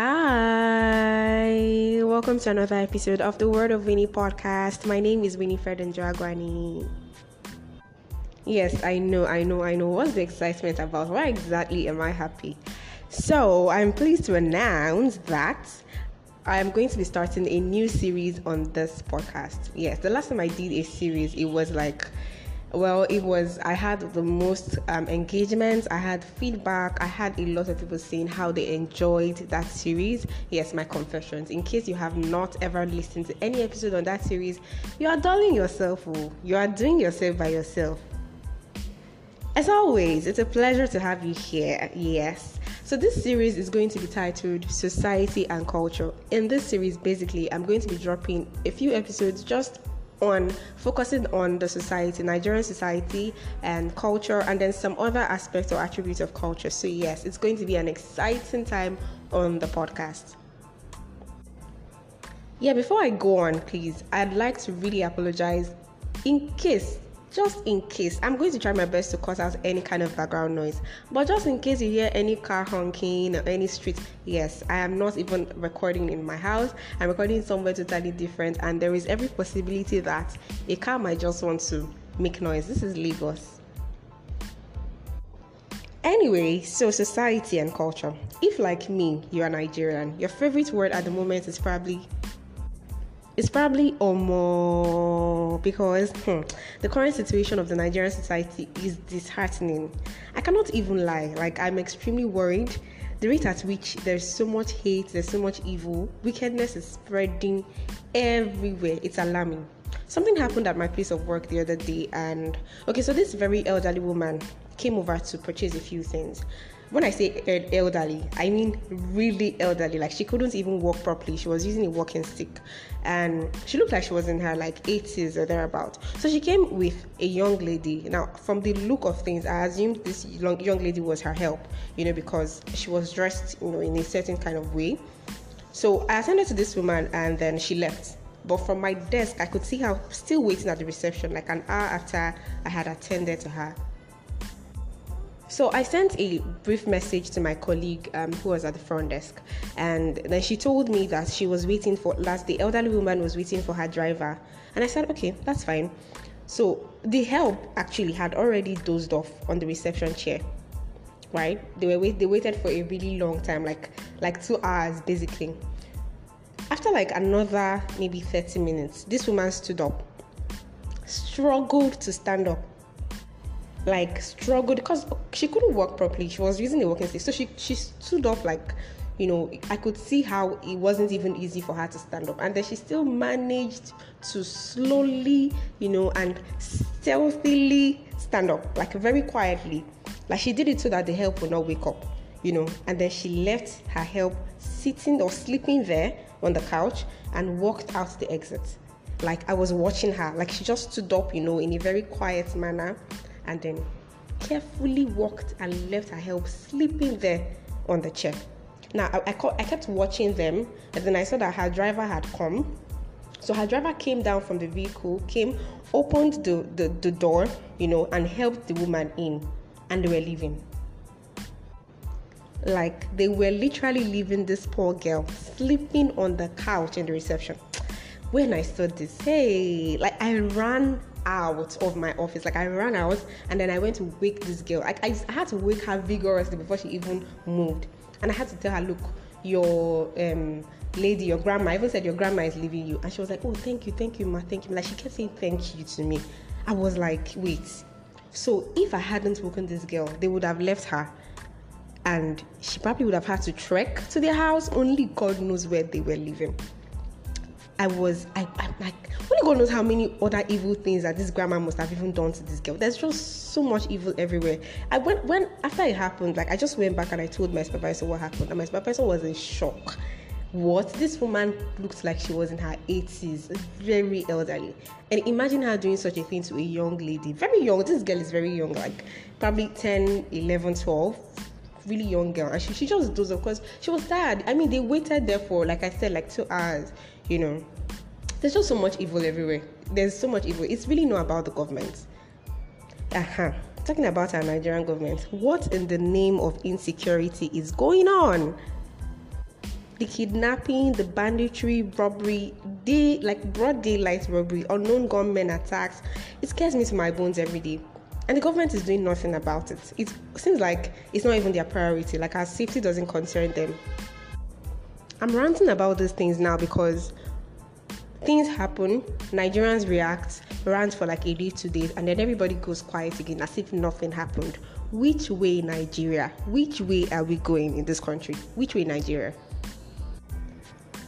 Hi, welcome to another episode of the World of Winnie podcast. My name is Winifred Njagwani. Yes, I know, I know, I know. What's the excitement about? Why exactly am I happy? So, I'm pleased to announce that I'm going to be starting a new series on this podcast. Yes, the last time I did a series, it was like well it was i had the most um, engagement i had feedback. I had a lot of people saying how they enjoyed that series. Yes my confessions. In case you have not ever listened to any episode on that series you are dulling yourself oh. you are doing yourself by yourself. As always it's a pleasure to have you here. Yes. So this series is going to be titled society and culture. In this series basically i'm going to be dropping a few episodes just on focusing on the society, Nigerian society and culture, and then some other aspects or attributes of culture. So, yes, it's going to be an exciting time on the podcast. Yeah, before I go on, please, I'd like to really apologize in case just in case i'm going to try my best to cut out any kind of background noise but just in case you hear any car honking or any street yes i am not even recording in my house. I'm recording somewhere totally different and there is every possibility that a car might just want to make noise. This is lagos. Anyway, so society and culture. If, like me, you are Nigerian, your favorite word at the moment is probably it's probably Omo because hmm, the current situation of the Nigerian society is disheartening. I cannot even lie, like, I'm extremely worried. The rate at which there's so much hate, there's so much evil, wickedness is spreading everywhere. It's alarming. Something happened at my place of work the other day, and okay, so this very elderly woman came over to purchase a few things when I say elderly, I mean really elderly. Like she couldn't even walk properly. She was using a walking stick, and she looked like she was in her like 80s or thereabout. So she came with a young lady. Now, from the look of things, I assumed this young, lady was her help. You know, because she was dressed, you know, in a certain kind of way. So I attended to this woman, and then she left. But from my desk, I could see her still waiting at the reception, like an hour after I had attended to her. So I sent a brief message to my colleague um, who was at the front desk, and then she told me that she was waiting for last. The elderly woman was waiting for her driver, and I said, "Okay, that's fine." So the help actually had already dozed off on the reception chair. Right? They were wait. They waited for a really long time, like like two hours basically. After like another maybe 30 minutes, this woman stood up, struggled to stand up like struggled because she couldn't walk properly. She was using a walking stick, so she she stood up like you know I could see how it wasn't even easy for her to stand up, and then she still managed to slowly you know and stealthily stand up like very quietly, like she did it so that the help would not wake up, you know, and then she left her help sitting or sleeping there on the couch and walked out the exit. Like I was watching her, like she just stood up, you know, in a very quiet manner and then carefully walked and left her help sleeping there on the chair. Now, I, I, I kept watching them, and then I saw that her driver had come. So her driver came down from the vehicle, came, opened the, the, the door, you know, and helped the woman in, and they were leaving. Like they were literally leaving this poor girl sleeping on the couch in the reception. When I saw this, hey, like I ran out of my office. Like I ran out and then I went to wake this girl. Like I, I had to wake her vigorously before she even moved. And I had to tell her, look, your um, lady, your grandma, I even said your grandma is leaving you. And she was like, oh, thank you, thank you, ma, thank you. Like she kept saying thank you to me. I was like, wait. So if I hadn't woken this girl, they would have left her. And she probably would have had to trek to their house. Only God knows where they were living. I was, I, I'm like, only God knows how many other evil things that this grandma must have even done to this girl. There's just so much evil everywhere. I went when after it happened, like I just went back and I told my supervisor what happened, and my supervisor was in shock. What this woman looked like she was in her 80s, very elderly. And imagine her doing such a thing to a young lady, very young. This girl is very young, like probably 10, 11, 12 really young girl and she, she just does of course she was tired i mean they waited there for like i said like two hours you know there's just so much evil everywhere. There's so much evil. It's really not about the government. Uh-huh. Talking about our Nigerian government, what in the name of insecurity is going on? the kidnapping, the banditry, robbery, day like broad daylight robbery, unknown gunmen attacks. It scares me to my bones every day. And the government is doing nothing about it. It seems like it's not even their priority, like our safety doesn't concern them. I'm ranting about these things now because things happen, Nigerians react, rant for like a day, two days, and then everybody goes quiet again as if nothing happened. Which way, Nigeria? Which way are we going in this country? Which way, Nigeria?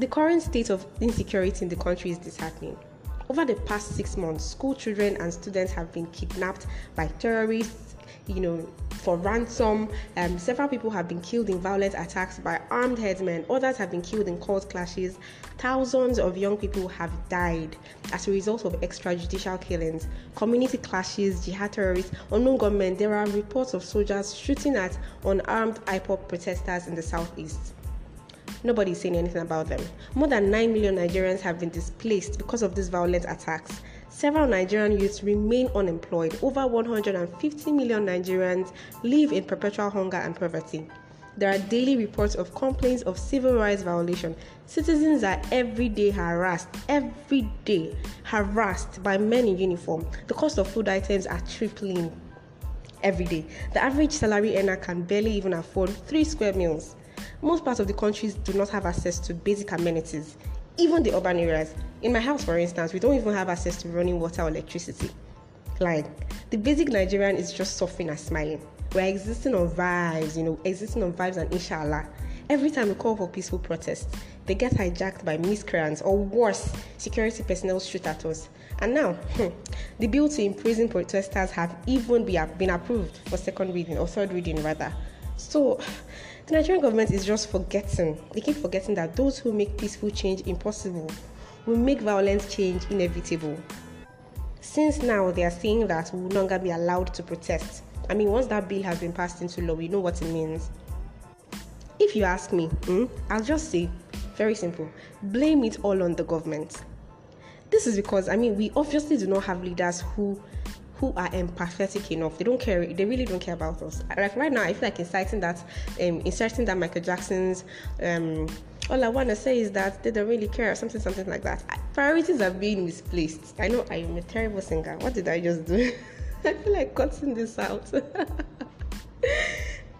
The current state of insecurity in the country is disheartening. Over the past six months, school children and students have been kidnapped by terrorists, you know, for ransom. Um, several people have been killed in violent attacks by armed headsmen. Others have been killed in court clashes. Thousands of young people have died as a result of extrajudicial killings, community clashes, jihad terrorists, unknown gunmen. There are reports of soldiers shooting at unarmed IPOB protesters in the southeast. Nobody is saying anything about them. More than 9 million Nigerians have been displaced because of these violent attacks. Several Nigerian youths remain unemployed. Over 150 million Nigerians live in perpetual hunger and poverty. There are daily reports of complaints of civil rights violation. Citizens are every day harassed, every day harassed by men in uniform. The cost of food items are tripling every day. The average salary earner can barely even afford three square meals. Most parts of the countries do not have access to basic amenities, even the urban areas. In my house, for instance, we don't even have access to running water or electricity. Like, the basic Nigerian is just suffering and smiling. We're existing on vibes, you know, existing on vibes and inshallah. Every time we call for peaceful protests, they get hijacked by miscreants or worse, security personnel shoot at us. And now, hmm, the bill to imprison protesters have even been approved for second reading or third reading rather. So, the Nigerian government is just forgetting. They keep forgetting that those who make peaceful change impossible will make violent change inevitable. Since now they are saying that we will no longer be allowed to protest. I mean, once that bill has been passed into law, we know what it means. If you ask me, hmm, I'll just say, very simple, blame it all on the government. This is because, I mean, we obviously do not have leaders who who are empathetic enough. They don't care. They really don't care about us. Like right now, I feel like inciting that, um, inserting that Michael Jackson's. Um, all I want to say is that they don't really care, something, something like that. Priorities are being misplaced. I know I am a terrible singer. What did I just do? I feel like cutting this out. the,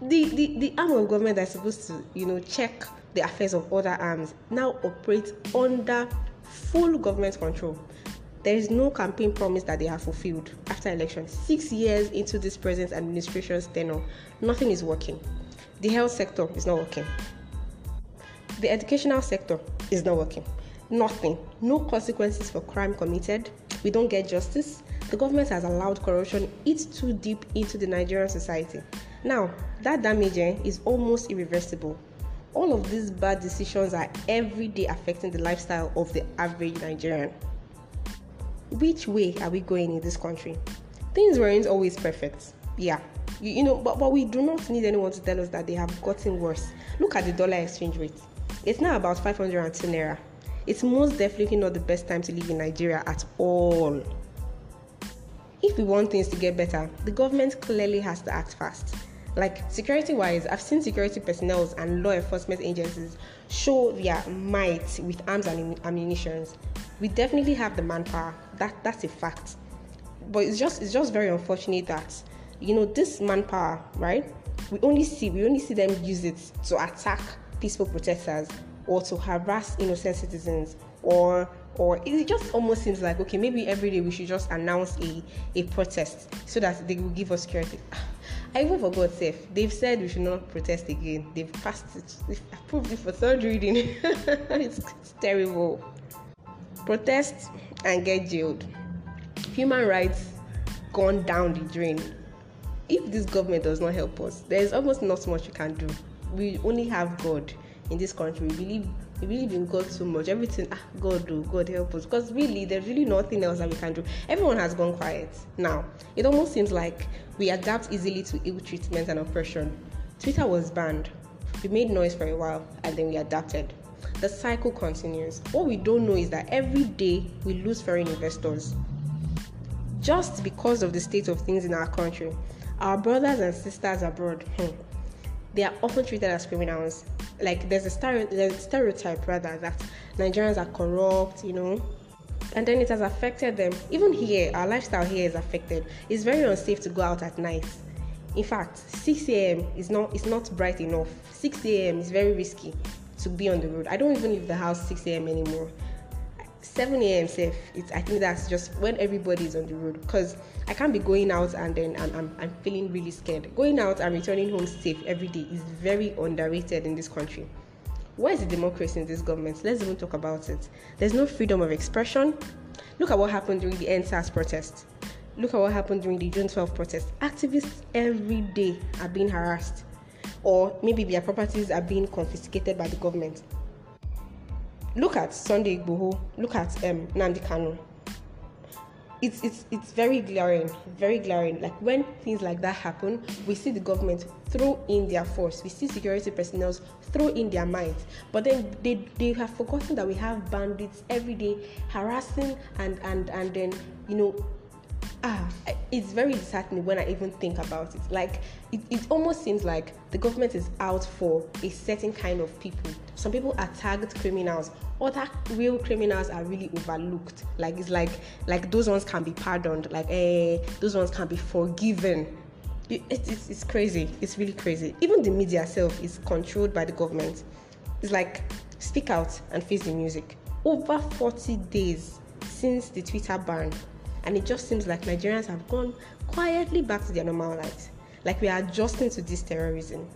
the the arm of government that's supposed to, you know, check the affairs of other arms now operates under full government control. There is no campaign promise that they have fulfilled after election. Six years into this present administration's tenure, nothing is working. The health sector is not working. The educational sector is not working. Nothing. No consequences for crime committed. We don't get justice. The government has allowed corruption eat too deep into the Nigerian society. Now, that damage eh, is almost irreversible. All of these bad decisions are every day affecting the lifestyle of the average Nigerian which way are we going in this country? Things weren't always perfect. Yeah. You, you know, but, but we do not need anyone to tell us that they have gotten worse. Look at the dollar exchange rate. It's now about 510 naira. It's most definitely not the best time to live in Nigeria at all. If we want things to get better, the government clearly has to act fast. Like security wise, I've seen security personnel and law enforcement agencies show their might with arms and ammunition. We definitely have the manpower. That that's a fact. But it's just it's just very unfortunate that you know this manpower, right? We only see we only see them use it to attack peaceful protesters or to harass innocent citizens or or it just almost seems like okay maybe every day we should just announce a, a protest so that they will give us security I even forgot safe. They've said we should not protest again. They've passed it. They've approved it for third reading. it's, it's terrible. Protest and get jailed. Human rights gone down the drain. If this government does not help us, there is almost not much we can do. We only have God in this country. We believe we believe in God so much. Everything, ah, God do, God help us. Because really, there's really nothing else that we can do. Everyone has gone quiet. Now, it almost seems like we adapt easily to ill treatment and oppression. Twitter was banned. We made noise for a while and then we adapted. The cycle continues. What we don't know is that every day we lose foreign investors. Just because of the state of things in our country, our brothers and sisters abroad, hmm, they are often treated as criminals like there's a stereotype, there's a stereotype rather that Nigerians are corrupt, you know, and then it has affected them. Even here, our lifestyle here is affected. It's very unsafe to go out at night. In fact, 6 a.m. is not is not bright enough. 6 a.m. is very risky to be on the road. I don't even leave the house 6 a.m. anymore. 7 a.m. safe. It's I think that's just when everybody is on the road because I can't be going out and then I'm, I'm, I'm feeling really scared. Going out and returning home safe every day is very underrated in this country. Where is the democracy in this government? Let's even talk about it. There's no freedom of expression. Look at what happened during the EndSARS protest. Look at what happened during the June 12 protest. Activists every day are being harassed, or maybe their properties are being confiscated by the government. Look at Sunday Igboho. Look at um, Nnamdi Kanu it's it's it's very glaring, very glaring. Like when things like that happen, we see the government throw in their force, we see security personnel throw in their might, but then they they have forgotten that we have bandits every day harassing and and and then you know ah, it's very disheartening when I even think about it. Like, it, it almost seems like the government is out for a certain kind of people. Some people are tagged criminals, other real criminals are really overlooked. Like, it's like like those ones can be pardoned, like eh, those ones can be forgiven. It, it, it's, it's crazy. It's really crazy. Even the media itself is controlled by the government. It's like speak out and face the music. Over 40 days since the Twitter ban, and it just seems like Nigerians have gone quietly back to their normal lives. Like we are adjusting to this terrorism.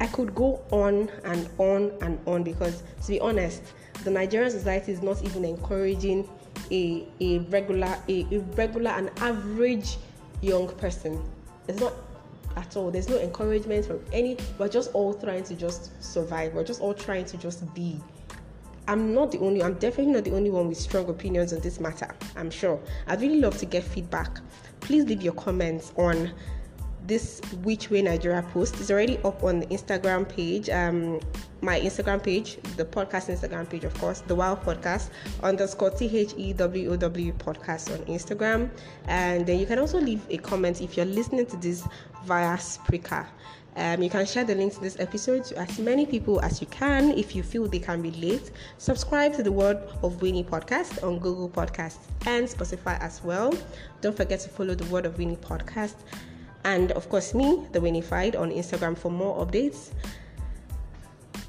I could go on and on and on because, to be honest, the Nigerian society is not even encouraging a, a regular, a, a regular, and average young person. It's not at all. There's no encouragement from any. We're just all trying to just survive. We're just all trying to just be. I'm not the only, I'm definitely not the only one with strong opinions on this matter. I'm sure. I'd really love to get feedback. Please leave your comments on this Which Way Nigeria post. is already up on the Instagram page. Um, my Instagram page, the podcast Instagram page, of course, the Wow Podcast underscore T H E W O W podcast on Instagram. And then you can also leave a comment if you're listening to this via Spreaker. Um, you can share the link to this episode to as many people as you can if you feel they can relate. Subscribe to the World of Winnie podcast on Google Podcasts and Spotify as well. Don't forget to follow the World of Winnie podcast and, of course, me, the Winnified, on Instagram for more updates.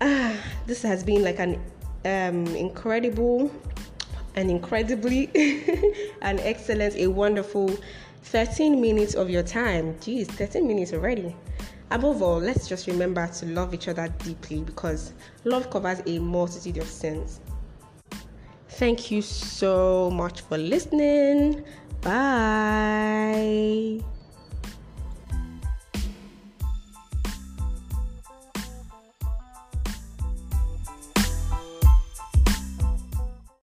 Ah, this has been like an um, incredible and incredibly an excellent, a wonderful 13 minutes of your time. Geez, 13 minutes already. Above all, let's just remember to love each other deeply because love covers a multitude of sins. Thank you so much for listening. Bye.